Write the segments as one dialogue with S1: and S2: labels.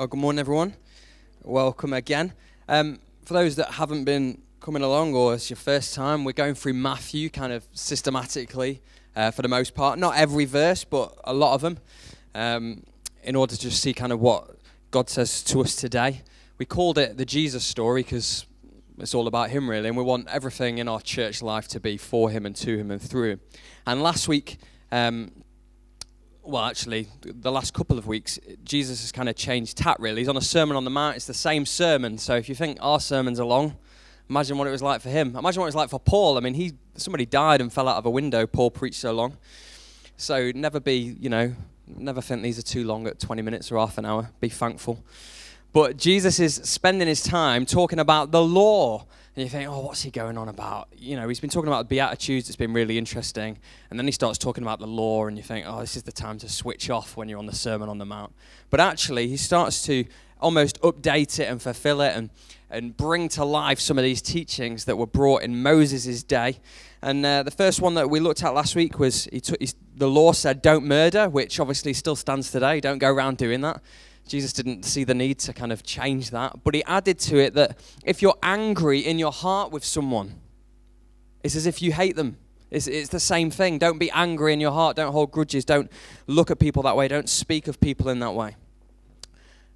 S1: Well, good morning, everyone. Welcome again. Um, for those that haven't been coming along or it's your first time, we're going through Matthew kind of systematically uh, for the most part. Not every verse, but a lot of them, um, in order to just see kind of what God says to us today. We called it the Jesus story because it's all about Him, really, and we want everything in our church life to be for Him and to Him and through. And last week, um, well, actually, the last couple of weeks, Jesus has kind of changed tack, really. He's on a Sermon on the Mount. It's the same sermon. So if you think our sermons are long, imagine what it was like for him. Imagine what it was like for Paul. I mean, he somebody died and fell out of a window. Paul preached so long. So never be, you know, never think these are too long at 20 minutes or half an hour. Be thankful. But Jesus is spending his time talking about the law and you think, oh, what's he going on about? You know, he's been talking about the Beatitudes, it's been really interesting. And then he starts talking about the law, and you think, oh, this is the time to switch off when you're on the Sermon on the Mount. But actually, he starts to almost update it and fulfill it and, and bring to life some of these teachings that were brought in Moses' day. And uh, the first one that we looked at last week was he took, the law said, don't murder, which obviously still stands today. Don't go around doing that. Jesus didn't see the need to kind of change that, but he added to it that if you're angry in your heart with someone, it's as if you hate them. It's, it's the same thing. Don't be angry in your heart. Don't hold grudges. Don't look at people that way. Don't speak of people in that way.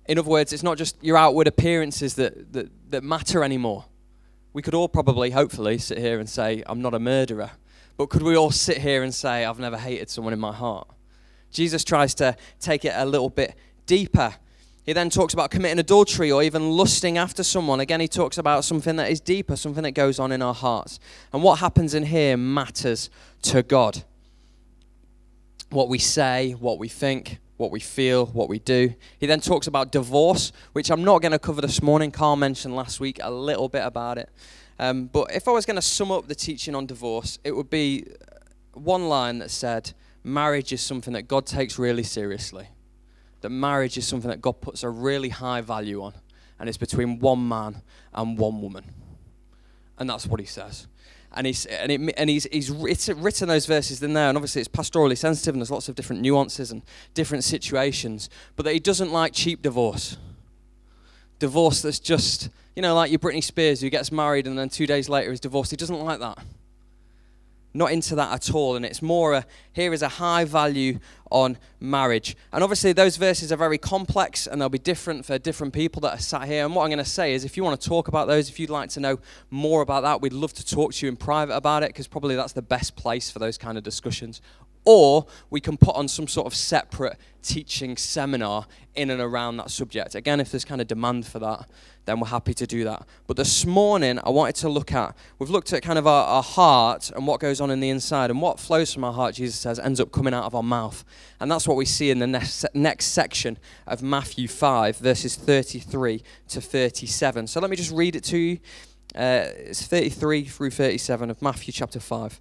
S1: In other words, it's not just your outward appearances that, that, that matter anymore. We could all probably, hopefully, sit here and say, I'm not a murderer. But could we all sit here and say, I've never hated someone in my heart? Jesus tries to take it a little bit deeper he then talks about committing adultery or even lusting after someone. Again, he talks about something that is deeper, something that goes on in our hearts. And what happens in here matters to God. What we say, what we think, what we feel, what we do. He then talks about divorce, which I'm not going to cover this morning. Carl mentioned last week a little bit about it. Um, but if I was going to sum up the teaching on divorce, it would be one line that said, Marriage is something that God takes really seriously that marriage is something that God puts a really high value on, and it's between one man and one woman. And that's what he says. And he's, and, it, and he's, he's written those verses in there, and obviously it's pastorally sensitive, and there's lots of different nuances and different situations, but that he doesn't like cheap divorce. Divorce that's just, you know, like your Britney Spears who gets married and then two days later is divorced. He doesn't like that not into that at all. And it's more a, here is a high value on marriage. And obviously, those verses are very complex and they'll be different for different people that are sat here. And what I'm going to say is, if you want to talk about those, if you'd like to know more about that, we'd love to talk to you in private about it because probably that's the best place for those kind of discussions. Or we can put on some sort of separate teaching seminar in and around that subject. Again, if there's kind of demand for that, then we're happy to do that. But this morning, I wanted to look at, we've looked at kind of our, our, heart and what goes on in the inside, and what flows from our heart, Jesus says, ends up coming out of our mouth. And that's what we see in the next, next section of Matthew 5, verses 33 to 37. So let me just read it to you. Uh, it's 33 through 37 of Matthew chapter 5.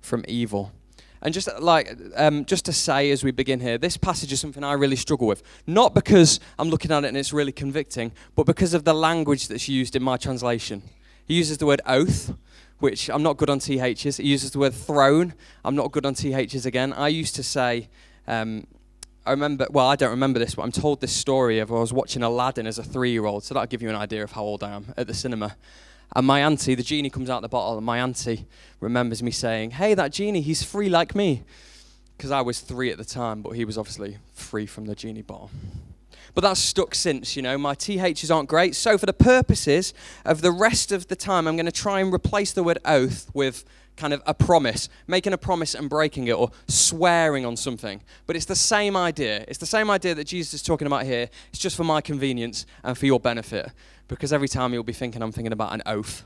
S1: from evil. And just like um, just to say as we begin here, this passage is something I really struggle with. Not because I'm looking at it and it's really convicting, but because of the language that's used in my translation. He uses the word oath, which I'm not good on THs. He uses the word throne. I'm not good on THs again. I used to say, um, I remember, well, I don't remember this, but I'm told this story of I was watching Aladdin as a three year old, so that'll give you an idea of how old I am at the cinema. And my auntie, the genie comes out the bottle, and my auntie remembers me saying, Hey, that genie, he's free like me. Because I was three at the time, but he was obviously free from the genie bottle. But that's stuck since, you know. My THs aren't great. So, for the purposes of the rest of the time, I'm going to try and replace the word oath with kind of a promise, making a promise and breaking it, or swearing on something. But it's the same idea. It's the same idea that Jesus is talking about here. It's just for my convenience and for your benefit. Because every time you'll be thinking, I'm thinking about an oath,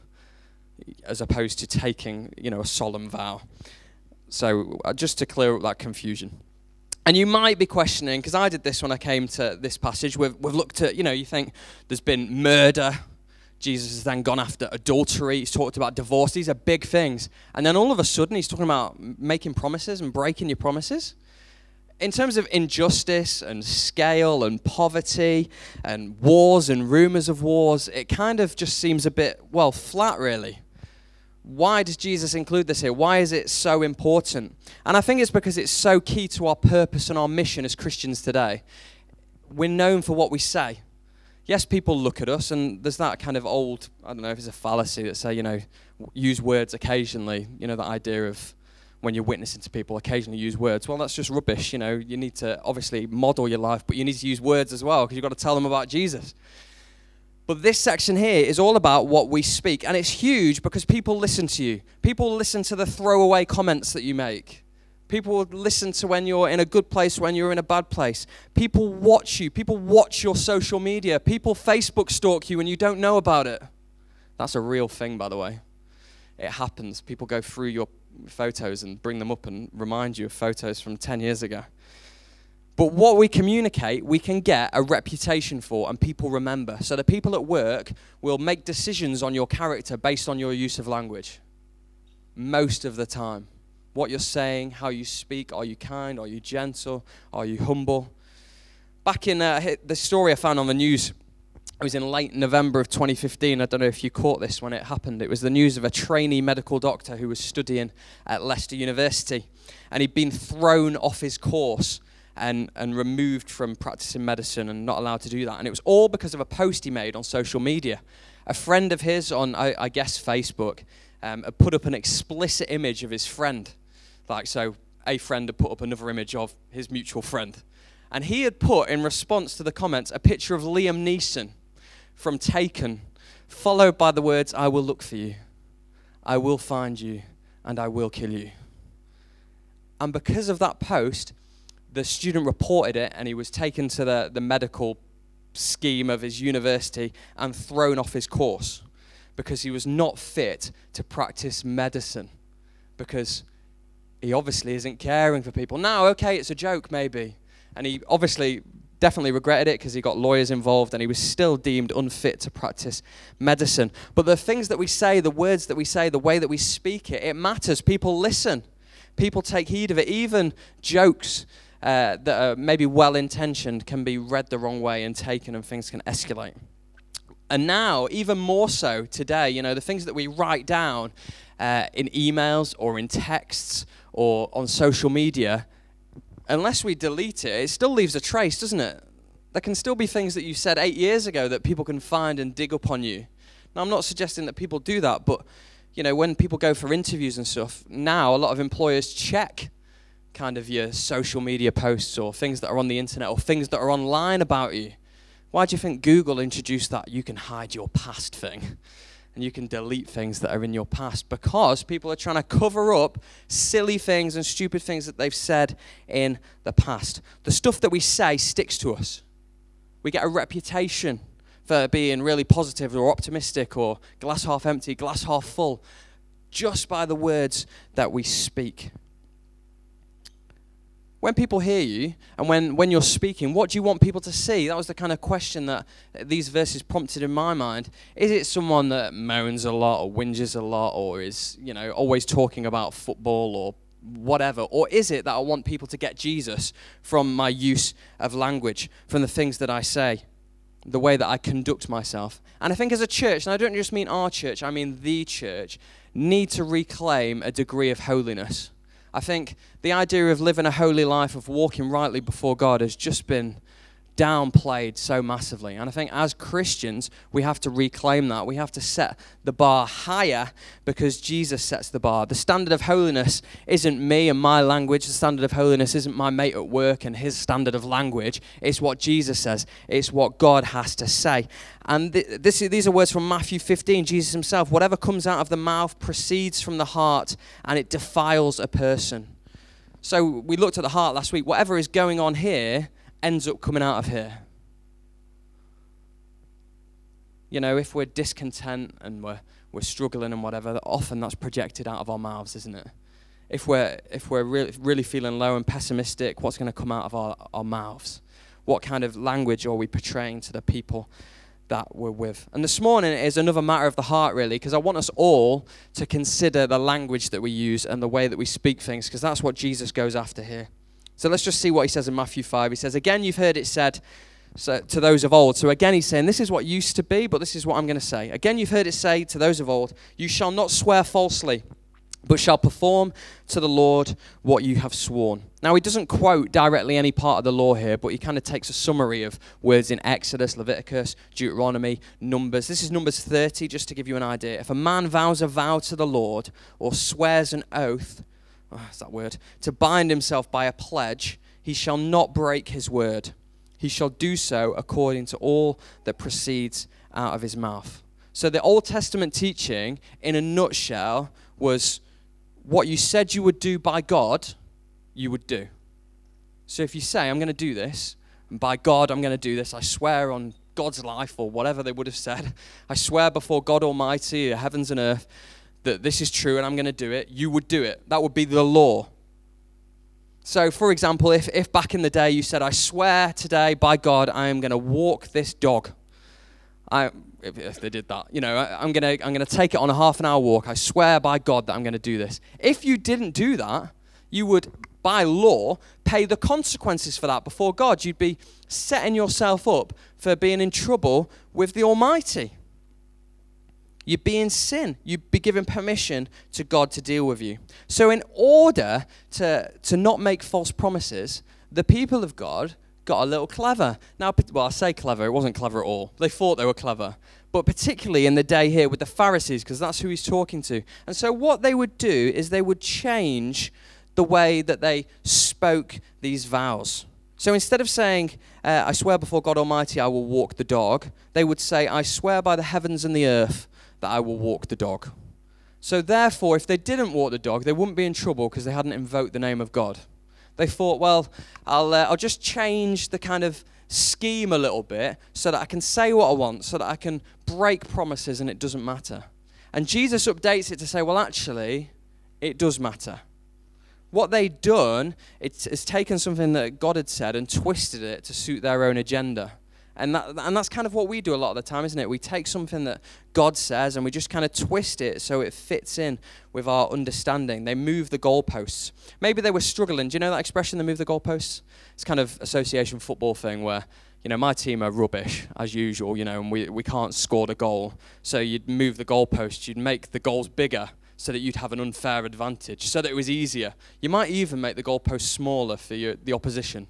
S1: as opposed to taking, you know, a solemn vow. So uh, just to clear up that confusion. And you might be questioning, because I did this when I came to this passage. We've, we've looked at, you know, you think there's been murder. Jesus has then gone after adultery. He's talked about divorce. These are big things. And then all of a sudden, he's talking about making promises and breaking your promises. In terms of injustice and scale and poverty and wars and rumors of wars, it kind of just seems a bit, well, flat, really why does Jesus include this here? Why is it so important? And I think it's because it's so key to our purpose and our mission as Christians today. We're known for what we say. Yes, people look at us, and there's that kind of old, I don't know if it's a fallacy that say, you know, use words occasionally. You know, the idea of when you're witnessing to people, occasionally use words. Well, that's just rubbish. You know, you need to obviously model your life, but you need to use words as well because you've got to tell them about Jesus. But this section here is all about what we speak. And it's huge because people listen to you. People listen to the throwaway comments that you make. People listen to when you're in a good place, when you're in a bad place. People watch you. People watch your social media. People Facebook stalk you and you don't know about it. That's a real thing, by the way. It happens. People go through your photos and bring them up and remind you of photos from 10 years ago. But what we communicate, we can get a reputation for, and people remember. So the people at work will make decisions on your character based on your use of language. Most of the time. What you're saying, how you speak, are you kind, are you gentle, are you humble? Back in uh, the story I found on the news, it was in late November of 2015. I don't know if you caught this when it happened. It was the news of a trainee medical doctor who was studying at Leicester University, and he'd been thrown off his course and, and removed from practicing medicine and not allowed to do that. And it was all because of a post he made on social media. A friend of his on, I, I guess, Facebook um, had put up an explicit image of his friend. Like, so a friend had put up another image of his mutual friend. And he had put, in response to the comments, a picture of Liam Neeson from Taken, followed by the words, I will look for you, I will find you, and I will kill you. And because of that post, the student reported it and he was taken to the, the medical scheme of his university and thrown off his course because he was not fit to practice medicine because he obviously isn't caring for people. Now, okay, it's a joke maybe. And he obviously definitely regretted it because he got lawyers involved and he was still deemed unfit to practice medicine. But the things that we say, the words that we say, the way that we speak it, it matters. People listen, people take heed of it. Even jokes uh, that are maybe well intentioned can be read the wrong way and taken, and things can escalate. And now, even more so today, you know, the things that we write down uh, in emails or in texts or on social media, unless we delete it, it still leaves a trace, doesn't it? There can still be things that you said eight years ago that people can find and dig up on you. Now, I'm not suggesting that people do that, but you know, when people go for interviews and stuff, now a lot of employers check kind of your social media posts or things that are on the internet or things that are online about you. Why do you think Google introduced that you can hide your past thing? And you can delete things that are in your past because people are trying to cover up silly things and stupid things that they've said in the past. The stuff that we say sticks to us. We get a reputation for being really positive or optimistic or glass half empty, glass half full, just by the words that we speak when people hear you and when, when you're speaking, what do you want people to see? That was the kind of question that these verses prompted in my mind. Is it someone that moans a lot or whinges a lot or is, you know, always talking about football or whatever? Or is it that I want people to get Jesus from my use of language, from the things that I say, the way that I conduct myself? And I think as a church, and I don't just mean our church, I mean the church, need to reclaim a degree of holiness I think the idea of living a holy life, of walking rightly before God, has just been downplayed so massively. And I think as Christians, we have to reclaim that. We have to set the bar higher because Jesus sets the bar. The standard of holiness isn't me and my language. The standard of holiness isn't my mate at work and his standard of language. It's what Jesus says, it's what God has to say. And th- this, these are words from Matthew 15, Jesus himself. Whatever comes out of the mouth proceeds from the heart and it defiles a person. So we looked at the heart last week. Whatever is going on here ends up coming out of here. You know, if we're discontent and we're, we're struggling and whatever, often that's projected out of our mouths, isn't it? if we're, if we're really, really feeling low and pessimistic, what's going to come out of our, our mouths? What kind of language are we portraying to the people that we're with? And this morning is another matter of the heart, really, because I want us all to consider the language that we use and the way that we speak things, because that's what Jesus goes after here. So let's just see what he says in Matthew 5. He says, Again, you've heard it said, so, to those of old. So again, he's saying, This is what used to be, but this is what I'm going to say. Again, you've heard it say to those of old, You shall not swear falsely, but shall perform to the Lord what you have sworn. Now, he doesn't quote directly any part of the law here, but he kind of takes a summary of words in Exodus, Leviticus, Deuteronomy, Numbers. This is Numbers 30, just to give you an idea. If a man vows a vow to the Lord or swears an oath, oh, is that word, to bind himself by a pledge, he shall not break his word he shall do so according to all that proceeds out of his mouth. So the Old Testament teaching, in a nutshell, was what you said you would do by God, you would do. So if you say, I'm going to do this, and by God, I'm going to do this, I swear on God's life, or whatever they would have said, I swear before God Almighty, heavens and earth, that this is true and I'm going to do it, you would do it. That would be the law. So, for example, if, if back in the day you said, I swear today by God, I am going to walk this dog. I, if, if they did that, you know, I, am going to I'm going to take it on a half an hour walk. I swear by God that I'm going to do this. If you didn't do that, you would, by law, pay the consequences for that before God. You'd be setting yourself up for being in trouble with the Almighty. You'd be in sin. You'd be giving permission to God to deal with you. So, in order to, to not make false promises, the people of God got a little clever. Now, well, I say clever, it wasn't clever at all. They thought they were clever. But particularly in the day here with the Pharisees, because that's who he's talking to. And so, what they would do is they would change the way that they spoke these vows. So instead of saying, uh, I swear before God Almighty I will walk the dog, they would say, I swear by the heavens and the earth that I will walk the dog. So, therefore, if they didn't walk the dog, they wouldn't be in trouble because they hadn't invoked the name of God. They thought, well, I'll, uh, I'll just change the kind of scheme a little bit so that I can say what I want, so that I can break promises and it doesn't matter. And Jesus updates it to say, well, actually, it does matter. What they'd done is taken something that God had said and twisted it to suit their own agenda. And, that, and that's kind of what we do a lot of the time, isn't it? We take something that God says and we just kind of twist it so it fits in with our understanding. They move the goalposts. Maybe they were struggling. Do you know that expression, they move the goalposts? It's kind of association football thing where, you know, my team are rubbish, as usual, you know, and we, we can't score the goal. So you'd move the goalposts, you'd make the goals bigger so that you'd have an unfair advantage, so that it was easier. You might even make the goalposts smaller for your, the opposition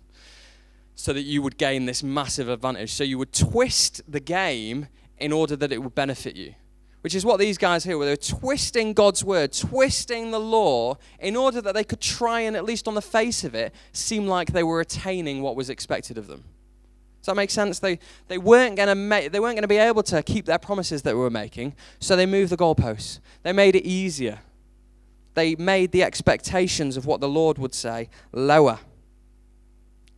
S1: so that you would gain this massive advantage. So you would twist the game in order that it would benefit you. Which is what these guys here were. They were twisting God's word, twisting the law in order that they could try and, at least on the face of it, seem like they were attaining what was expected of them. Does that make sense? They, they weren't going to make, they weren't going to be able to keep their promises that they were making, so they moved the goalposts. They made it easier. They made the expectations of what the Lord would say lower.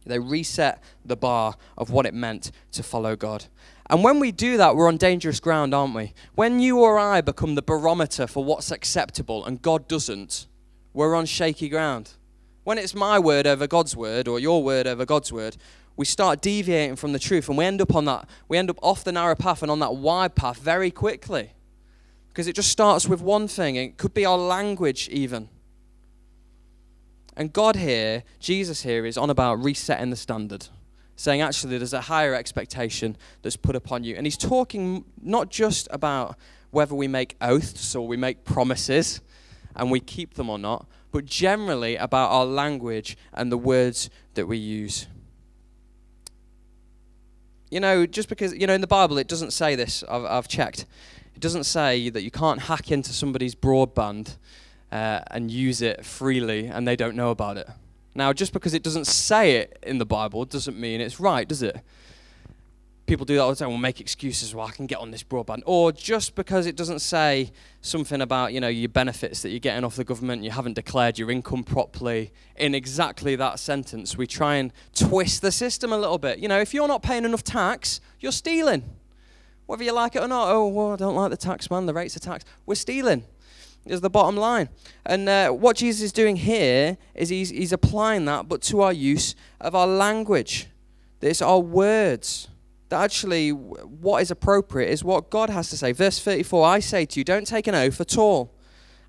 S1: They reset the bar of what it meant to follow God. And when we do that, we're on dangerous ground, aren't we? When you or I become the barometer for what's acceptable and God doesn't, we're on shaky ground. When it's my word over God's word or your word over God's word, we start deviating from the truth and we end up on that, we end up off the narrow path and on that wide path very quickly. Because it just starts with one thing. It could be our language, even. And God here, Jesus here, is on about resetting the standard, saying actually there's a higher expectation that's put upon you. And he's talking not just about whether we make oaths or we make promises and we keep them or not, but generally about our language and the words that we use. You know, just because, you know, in the Bible it doesn't say this, I've, I've checked. It doesn't say that you can't hack into somebody's broadband uh, and use it freely and they don't know about it. Now, just because it doesn't say it in the Bible doesn't mean it's right, does it? People do that all the time. We'll make excuses. Well, I can get on this broadband. Or just because it doesn't say something about you know your benefits that you're getting off the government, you haven't declared your income properly. In exactly that sentence, we try and twist the system a little bit. You know, if you're not paying enough tax, you're stealing. Whether you like it or not. Oh, well, I don't like the tax man. The rates of tax. We're stealing. Is the bottom line. And uh, what Jesus is doing here is he's, he's applying that, but to our use of our language. It's our words. That actually, what is appropriate is what God has to say. Verse 34 I say to you, don't take an oath at all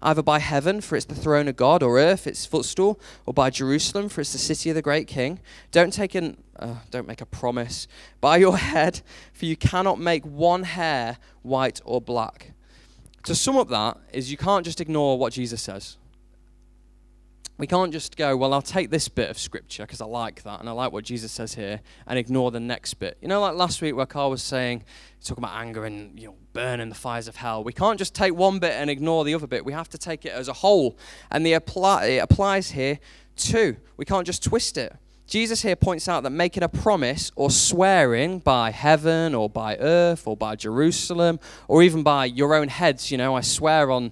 S1: either by heaven, for it's the throne of God, or earth, its footstool, or by Jerusalem, for it's the city of the great king. Don't take an uh, don't make a promise by your head, for you cannot make one hair white or black. To sum up that is you can't just ignore what Jesus says. We can't just go, well, I'll take this bit of scripture because I like that and I like what Jesus says here and ignore the next bit. You know, like last week where Carl was saying, talking about anger and, you know, burning the fires of hell. We can't just take one bit and ignore the other bit. We have to take it as a whole. And the apply, it applies here too. We can't just twist it. Jesus here points out that making a promise or swearing by heaven or by earth or by Jerusalem or even by your own heads, you know, I swear on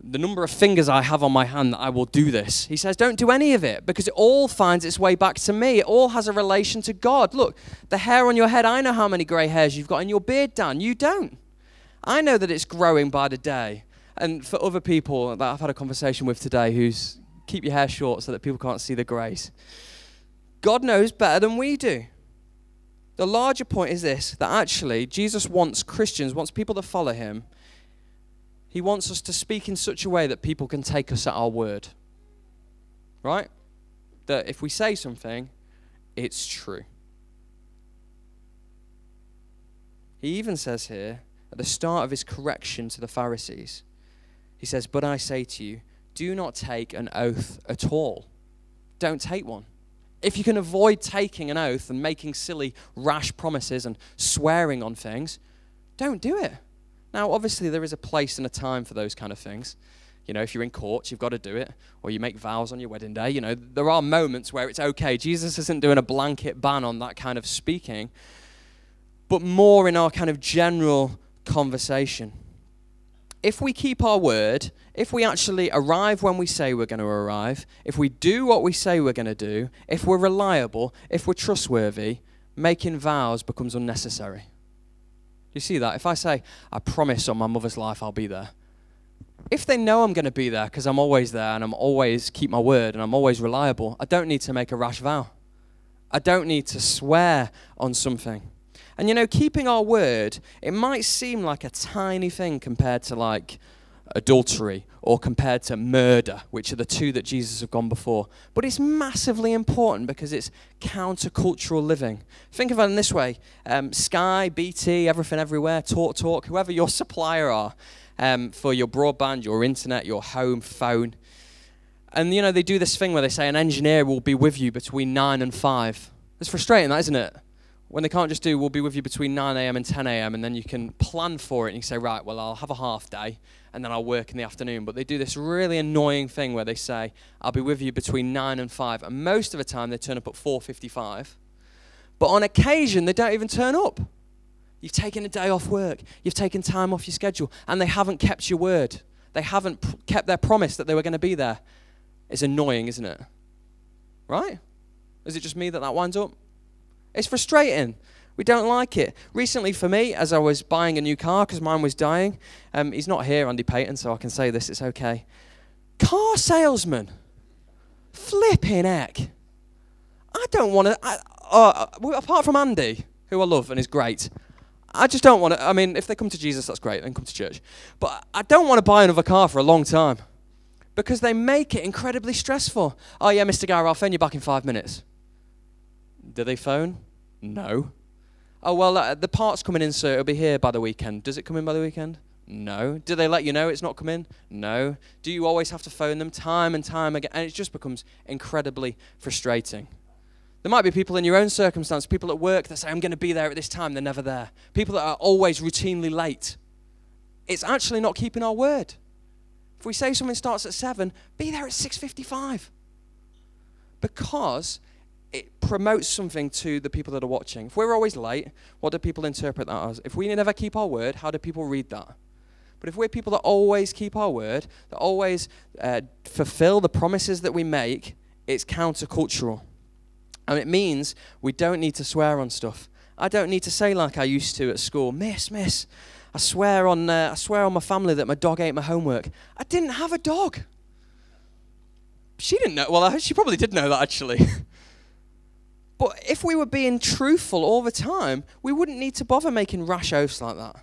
S1: the number of fingers I have on my hand that I will do this. He says, don't do any of it because it all finds its way back to me. It all has a relation to God. Look, the hair on your head, I know how many grey hairs you've got in your beard, Dan. You don't. I know that it's growing by the day. And for other people that I've had a conversation with today who's keep your hair short so that people can't see the greys, God knows better than we do. The larger point is this that actually Jesus wants Christians, wants people to follow him he wants us to speak in such a way that people can take us at our word. Right? That if we say something, it's true. He even says here, at the start of his correction to the Pharisees, he says, But I say to you, do not take an oath at all. Don't take one. If you can avoid taking an oath and making silly, rash promises and swearing on things, don't do it. Now, obviously, there is a place and a time for those kind of things. You know, if you're in court, you've got to do it, or you make vows on your wedding day. You know, there are moments where it's okay. Jesus isn't doing a blanket ban on that kind of speaking, but more in our kind of general conversation. If we keep our word, if we actually arrive when we say we're going to arrive, if we do what we say we're going to do, if we're reliable, if we're trustworthy, making vows becomes unnecessary Do you see that? If I say, I promise on my mother's life I'll be there, if they know I'm going to be there because I'm always there and I'm always keep my word and I'm always reliable, I don't need to make a rash vow. I don't need to swear on something. And you know, keeping our word, it might seem like a tiny thing compared to like adultery or compared to murder, which are the two that Jesus have gone before. But it's massively important because it's countercultural living. Think of it in this way um, Sky, BT, everything everywhere, Talk Talk, whoever your supplier are um, for your broadband, your internet, your home phone. And you know, they do this thing where they say an engineer will be with you between 9 and 5. It's frustrating, that, isn't it? When they can't just do, we'll be with you between 9 a.m. and 10 a.m., and then you can plan for it and you say, right, well, I'll have a half day and then I'll work in the afternoon. But they do this really annoying thing where they say, I'll be with you between 9 and 5. And most of the time, they turn up at 4.55. But on occasion, they don't even turn up. You've taken a day off work. You've taken time off your schedule. And they haven't kept your word. They haven't pr- kept their promise that they were going to be there. It's annoying, isn't it? Right? Is it just me that that winds up? It's frustrating. We don't like it. Recently, for me, as I was buying a new car because mine was dying, um, he's not here, Andy Payton, so I can say this, it's okay. Car salesman. Flipping heck. I don't want to, uh, apart from Andy, who I love and is great, I just don't want to. I mean, if they come to Jesus, that's great, then come to church. But I don't want to buy another car for a long time because they make it incredibly stressful. Oh, yeah, Mr. Garrett, I'll phone you back in five minutes. Do they phone? No. Oh, well, uh, the part's coming in, sir. It'll be here by the weekend. Does it come in by the weekend? No. Do they let you know it's not coming? No. Do you always have to phone them time and time again? And it just becomes incredibly frustrating. There might be people in your own circumstance, people at work that say, I'm going to be there at this time. They're never there. People that are always routinely late. It's actually not keeping our word. If we say something starts at 7, be there at 6.55. Because it promotes something to the people that are watching. If we're always late, what do people interpret that as? If we never keep our word, how do people read that? But if we're people that always keep our word, that always uh, fulfill the promises that we make, it's countercultural. And it means we don't need to swear on stuff. I don't need to say like I used to at school, Miss, Miss, I swear on, uh, I swear on my family that my dog ate my homework. I didn't have a dog. She didn't know. Well, she probably did know that actually. but if we were being truthful all the time, we wouldn't need to bother making rash oaths like that.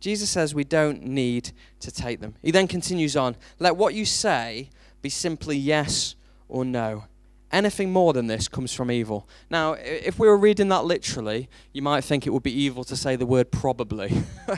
S1: Jesus says we don't need to take them. He then continues on let what you say be simply yes or no. Anything more than this comes from evil. Now, if we were reading that literally, you might think it would be evil to say the word probably.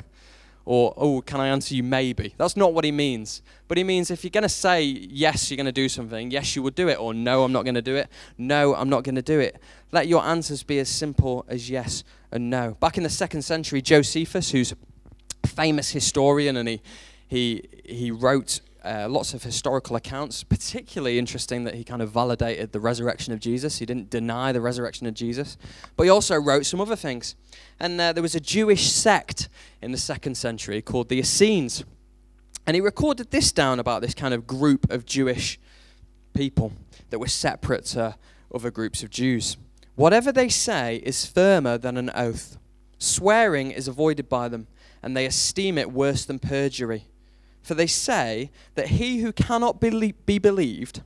S1: or, oh, can I answer you maybe? That's not what he means. But he means if you're going to say yes, you're going to do something, yes, you will do it, or no, I'm not going to do it, no, I'm not going to do it. Let your answers be as simple as yes and no. Back in the second century, Josephus, who's a famous historian and he, he, he wrote uh, lots of historical accounts. Particularly interesting that he kind of validated the resurrection of Jesus. He didn't deny the resurrection of Jesus, but he also wrote some other things. And uh, there was a Jewish sect in the second century called the Essenes. And he recorded this down about this kind of group of Jewish people that were separate to other groups of Jews. Whatever they say is firmer than an oath. Swearing is avoided by them, and they esteem it worse than perjury. For they say that he who cannot be, be believed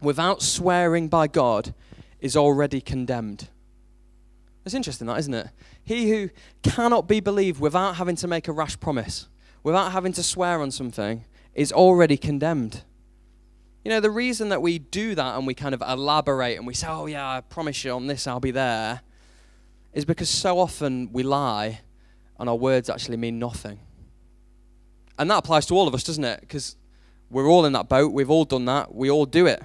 S1: without swearing by God is already condemned. It's interesting, that, isn't it? He who cannot be believed without having to make a rash promise, without having to swear on something, is already condemned. You know, the reason that we do that and we kind of elaborate and we say, oh, yeah, I promise you on this I'll be there, is because so often we lie and our words actually mean nothing. And that applies to all of us, doesn't it? Because we're all in that boat. We've all done that. We all do it.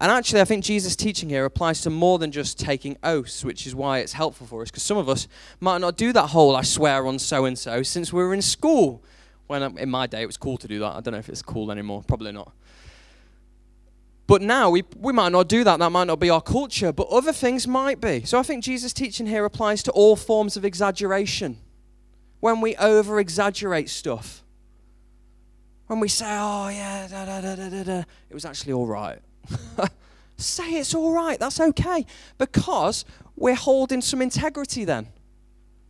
S1: And actually, I think Jesus' teaching here applies to more than just taking oaths, which is why it's helpful for us. Because some of us might not do that whole I swear on so and so since we were in school. When um, in my day it was cool to do that. I don't know if it's cool anymore. Probably not. But now we, we might not do that. That might not be our culture. But other things might be. So I think Jesus' teaching here applies to all forms of exaggeration. When we over exaggerate stuff when we say, oh, yeah, da, da, da, da, da, it was actually all right. say it's all right, that's okay. Because we're holding some integrity then.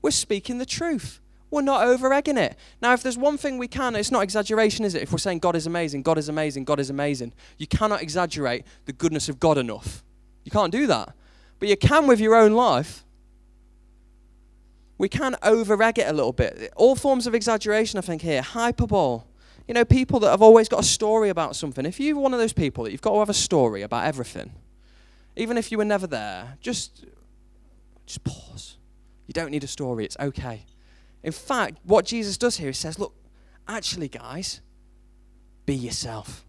S1: We're speaking the truth. We're not over egging it. Now, if there's one thing we can, it's not exaggeration, is it? If we're saying God is amazing, God is amazing, God is amazing, you cannot exaggerate the goodness of God enough. You can't do that. But you can with your own life. We can over egg it a little bit. All forms of exaggeration, I think, here. Hyperbole you know, people that have always got a story about something. If you're one of those people that you've got to have a story about everything, even if you were never there, just, just pause. You don't need a story, it's okay. In fact, what Jesus does here, he says, look, actually, guys, be yourself.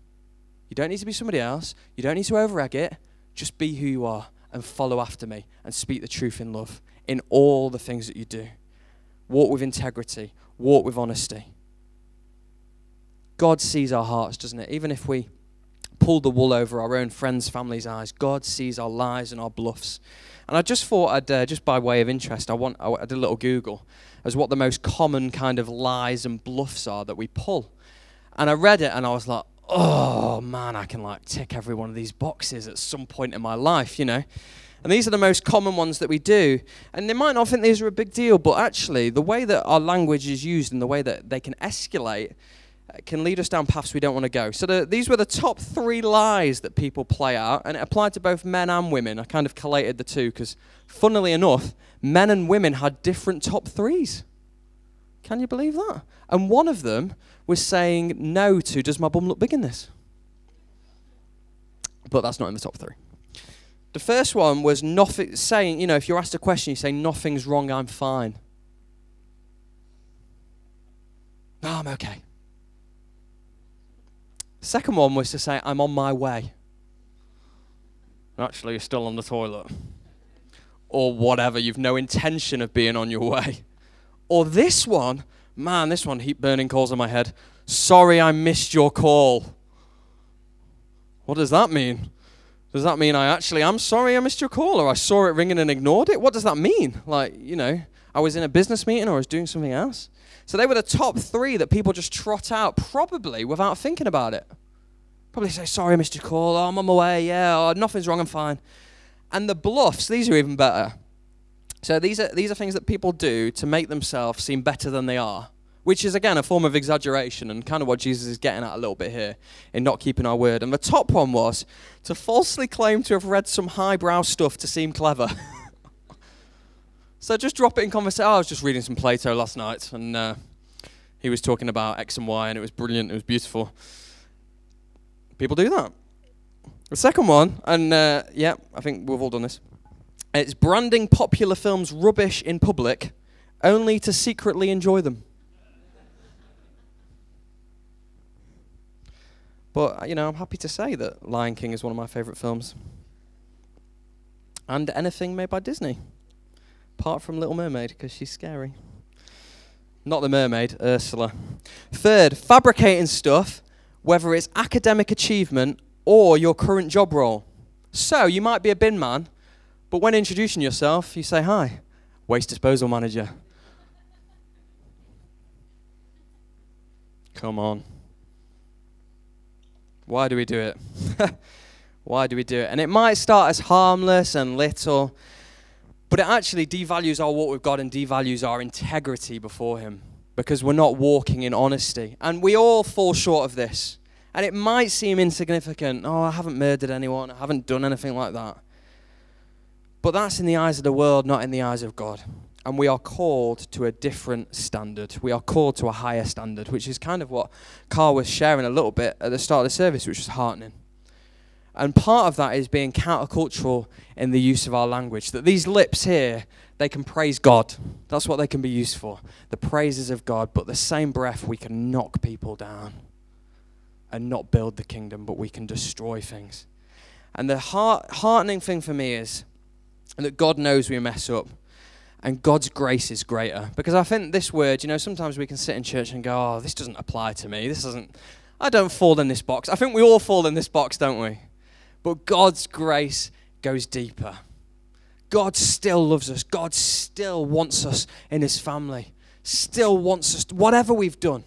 S1: You don't need to be somebody else. You don't need to overegg it. Just be who you are and follow after me and speak the truth in love in all the things that you do. Walk with integrity, walk with honesty. God sees our hearts, doesn't it? Even if we pull the wool over our own friends' families' eyes, God sees our lies and our bluffs. And I just thought I'd, uh, just by way of interest, I, want, I did a little Google as what the most common kind of lies and bluffs are that we pull. And I read it and I was like, oh man, I can like tick every one of these boxes at some point in my life, you know? And these are the most common ones that we do. And they might not think these are a big deal, but actually, the way that our language is used and the way that they can escalate can lead us down paths we don't want to go. So the, these were the top three lies that people play out, and it applied to both men and women. I kind of collated the two because, funnily enough, men and women had different top threes. Can you believe that? And one of them was saying no to, does my bum look big in this? But that's not in the top three. The first one was nothing, saying, you know, if you're asked a question, you say, nothing's wrong, I'm fine. No, I'm okay. Second one was to say, I'm on my way. Actually, you're still on the toilet. Or whatever, you've no intention of being on your way. Or this one, man, this one, heat burning calls on my head. Sorry, I missed your call. What does that mean? Does that mean I actually am sorry I missed your call or I saw it ringing and ignored it? What does that mean? Like, you know, I was in a business meeting or I was doing something else? So they were the top three that people just trot out, probably without thinking about it. Probably say, sorry, Mr. Call, oh, I'm on my way, yeah, oh, nothing's wrong, I'm fine. And the bluffs, these are even better. So these are, these are things that people do to make themselves seem better than they are, which is, again, a form of exaggeration and kind of what Jesus is getting at a little bit here in not keeping our word. And the top one was to falsely claim to have read some highbrow stuff to seem clever. so just drop it in conversation. Oh, I was just reading some Plato last night and uh, he was talking about X and Y and it was brilliant, it was beautiful. People do that. The second one, and uh, yeah, I think we've all done this. It's branding popular films rubbish in public only to secretly enjoy them. But, you know, I'm happy to say that Lion King is one of my favourite films. And anything made by Disney. Apart from Little Mermaid, because she's scary. Not the mermaid, Ursula. Third, fabricating stuff, whether it's academic achievement or your current job role. So, you might be a bin man but when introducing yourself, you say, Hi, waste disposal manager. Come on. Why do we do it? Why do we do it? And it might start as harmless and little, but it actually devalues our walk with God and devalues our integrity before Him because we're not walking in honesty. And we all fall short of this. And it might seem insignificant. Oh, I haven't murdered anyone, I haven't done anything like that. But that's in the eyes of the world, not in the eyes of God. And we are called to a different standard. We are called to a higher standard, which is kind of what Carl was sharing a little bit at the start of the service, which was heartening. And part of that is being countercultural in the use of our language. That these lips here, they can praise God. That's what they can be used for. The praises of God. But the same breath, we can knock people down and not build the kingdom, but we can destroy things. And the heart, heartening thing for me is that God knows we mess up. And God's grace is greater. Because I think this word, you know, sometimes we can sit in church and go, oh, this doesn't apply to me. This doesn't, I don't fall in this box. I think we all fall in this box, don't we? But God's grace goes deeper. God still loves us. God still wants us in his family. Still wants us, whatever we've done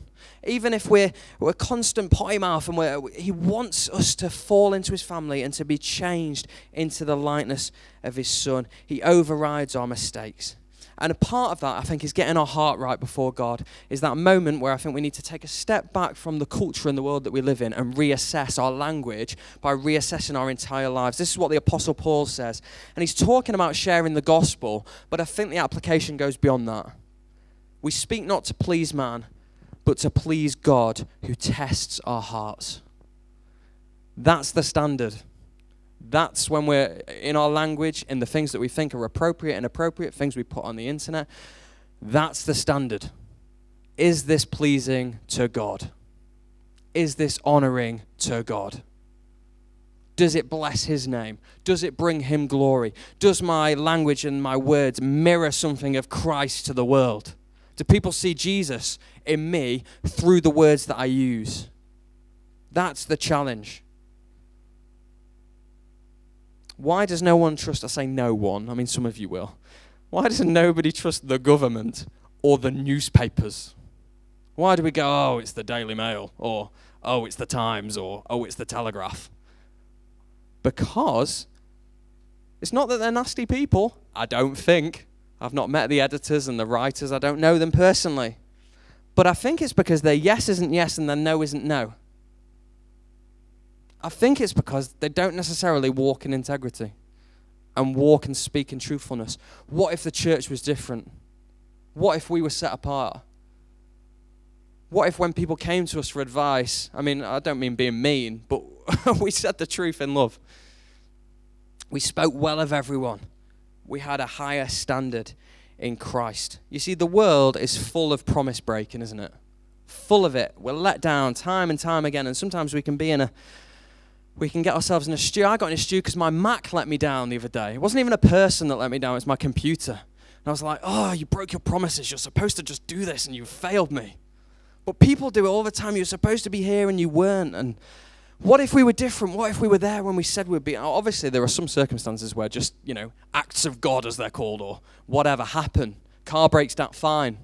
S1: even if we're, we're constant potty mouth and we're, he wants us to fall into his family and to be changed into the likeness of his son. He overrides our mistakes. And a part of that, I think, is getting our heart right before God. Is that moment where I think we need to take a step back from the culture and the world that we live in and reassess our language by reassessing our entire lives. This is what the Apostle Paul says. And he's talking about sharing the gospel, but I think the application goes beyond that. We speak not to please man, but to please God who tests our hearts. That's the standard. That's when we're in our language, in the things that we think are appropriate and appropriate, things we put on the internet. That's the standard. Is this pleasing to God? Is this honoring to God? Does it bless his name? Does it bring him glory? Does my language and my words mirror something of Christ to the world? Do people see Jesus in me through the words that I use? That's the challenge. Why does no one trust? I say no one. I mean, some of you will. Why does nobody trust the government or the newspapers? Why do we go, oh, it's the Daily Mail, or oh, it's the Times, or oh, it's the Telegraph? Because it's not that they're nasty people, I don't think. I've not met the editors and the writers, I don't know them personally. But I think it's because their yes isn't yes and their no isn't no. I think it's because they don't necessarily walk in integrity and walk and speak in truthfulness. What if the church was different? What if we were set apart? What if when people came to us for advice, I mean, I don't mean being mean, but we said the truth in love. We spoke well of everyone we had a higher standard in Christ. You see, the world is full of promise breaking, isn't it? Full of it. We're let down time and time again, and sometimes we can be in a we can get ourselves in a stew. I got in a stew because my Mac let me down the other day. It wasn't even a person that let me down, it's my computer. And I was like, oh, you broke your promises. You're supposed to just do this, and you failed me. But people do it all the time. You're supposed to be here, and you weren't. And what if we were different? What if we were there when we said we'd be? Obviously, there are some circumstances where just, you know, acts of God, as they're called, or whatever happen. Car breaks down, fine.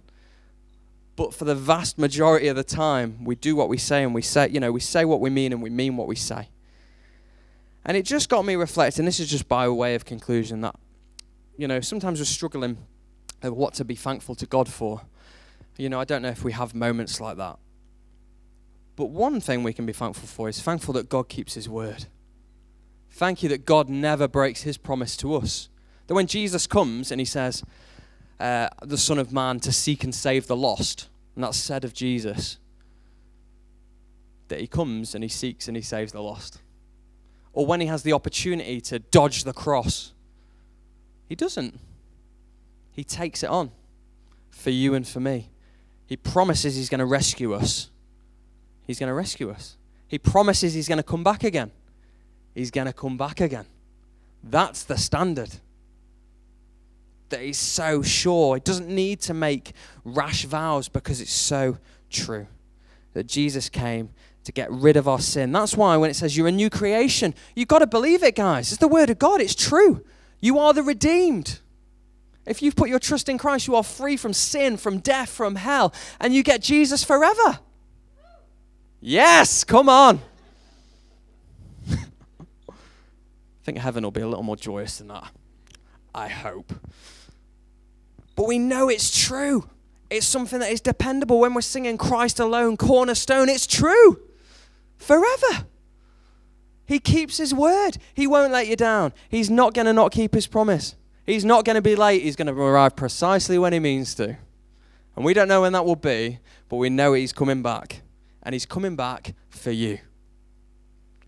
S1: But for the vast majority of the time, we do what we say and we say, you know, we say what we mean and we mean what we say. And it just got me reflecting, this is just by way of conclusion, that, you know, sometimes we're struggling of what to be thankful to God for. You know, I don't know if we have moments like that. But one thing we can be thankful for is thankful that God keeps his word. Thank you that God never breaks his promise to us. That when Jesus comes and he says, uh, the Son of Man to seek and save the lost, and that's said of Jesus, that he comes and he seeks and he saves the lost. Or when he has the opportunity to dodge the cross, he doesn't. He takes it on for you and for me. He promises he's going to rescue us. He's going to rescue us. He promises he's going to come back again. He's going to come back again. That's the standard. That he's so sure. He doesn't need to make rash vows because it's so true. That Jesus came to get rid of our sin. That's why when it says you're a new creation, you've got to believe it, guys. It's the word of God, it's true. You are the redeemed. If you've put your trust in Christ, you are free from sin, from death, from hell, and you get Jesus forever. Yes, come on. I think heaven will be a little more joyous than that. I hope. But we know it's true. It's something that is dependable when we're singing Christ alone, cornerstone. It's true. Forever. He keeps his word. He won't let you down. He's not going to not keep his promise. He's not going to be late. He's going to arrive precisely when he means to. And we don't know when that will be, but we know he's coming back. And he's coming back for you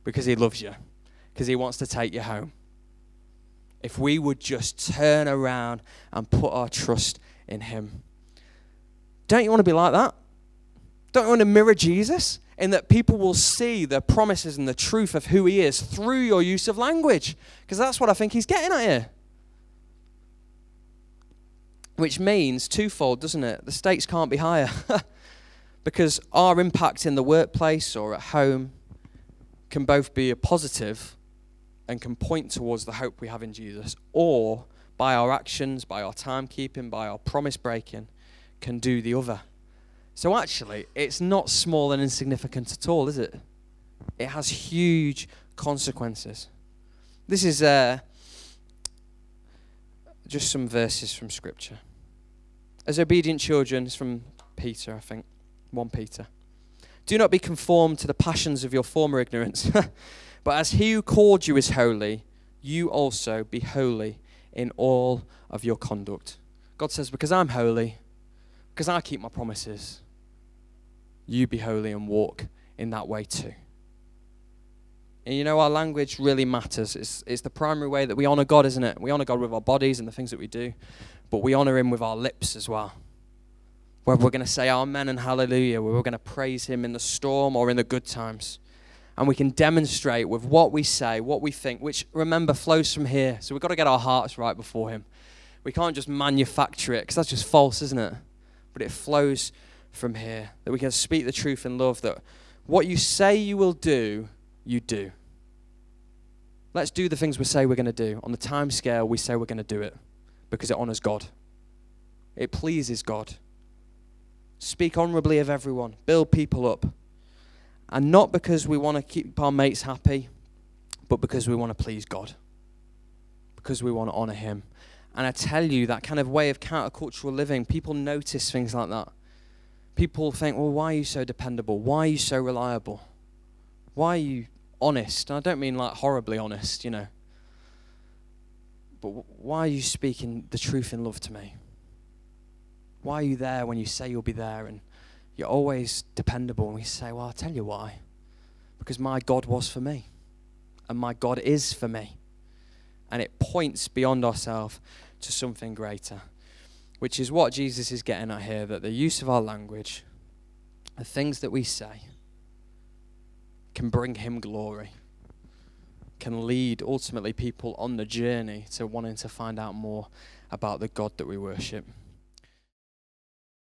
S1: because he loves you, because he wants to take you home. If we would just turn around and put our trust in him. Don't you want to be like that? Don't you want to mirror Jesus? In that people will see the promises and the truth of who he is through your use of language. Because that's what I think he's getting at here. Which means twofold, doesn't it? The stakes can't be higher. because our impact in the workplace or at home can both be a positive and can point towards the hope we have in Jesus, or by our actions, by our timekeeping, by our promise breaking, can do the other. So actually, it's not small and insignificant at all, is it? It has huge consequences. This is uh, just some verses from Scripture. As obedient children, it's from Peter, I think, 1 Peter. Do not be conformed to the passions of your former ignorance, but as he who called you is holy, you also be holy in all of your conduct. God says, Because I'm holy, because I keep my promises, you be holy and walk in that way too. And you know, our language really matters. It's, it's the primary way that we honor God, isn't it? We honor God with our bodies and the things that we do, but we honor Him with our lips as well. Where we're going to say Amen and Hallelujah, where we're going to praise Him in the storm or in the good times. And we can demonstrate with what we say, what we think, which remember flows from here. So we've got to get our hearts right before Him. We can't just manufacture it because that's just false, isn't it? But it flows from here. That we can speak the truth in love, that what you say you will do, you do. Let's do the things we say we're going to do. On the time scale, we say we're going to do it because it honors God, it pleases God. Speak honorably of everyone, build people up. And not because we want to keep our mates happy, but because we want to please God, because we want to honor Him. And I tell you, that kind of way of countercultural living, people notice things like that. People think, well, why are you so dependable? Why are you so reliable? Why are you honest? And I don't mean like horribly honest, you know. But why are you speaking the truth in love to me? Why are you there when you say you'll be there and you're always dependable? And we say, well, I'll tell you why. Because my God was for me, and my God is for me. And it points beyond ourselves to something greater, which is what Jesus is getting at here that the use of our language, the things that we say, can bring him glory, can lead ultimately people on the journey to wanting to find out more about the God that we worship.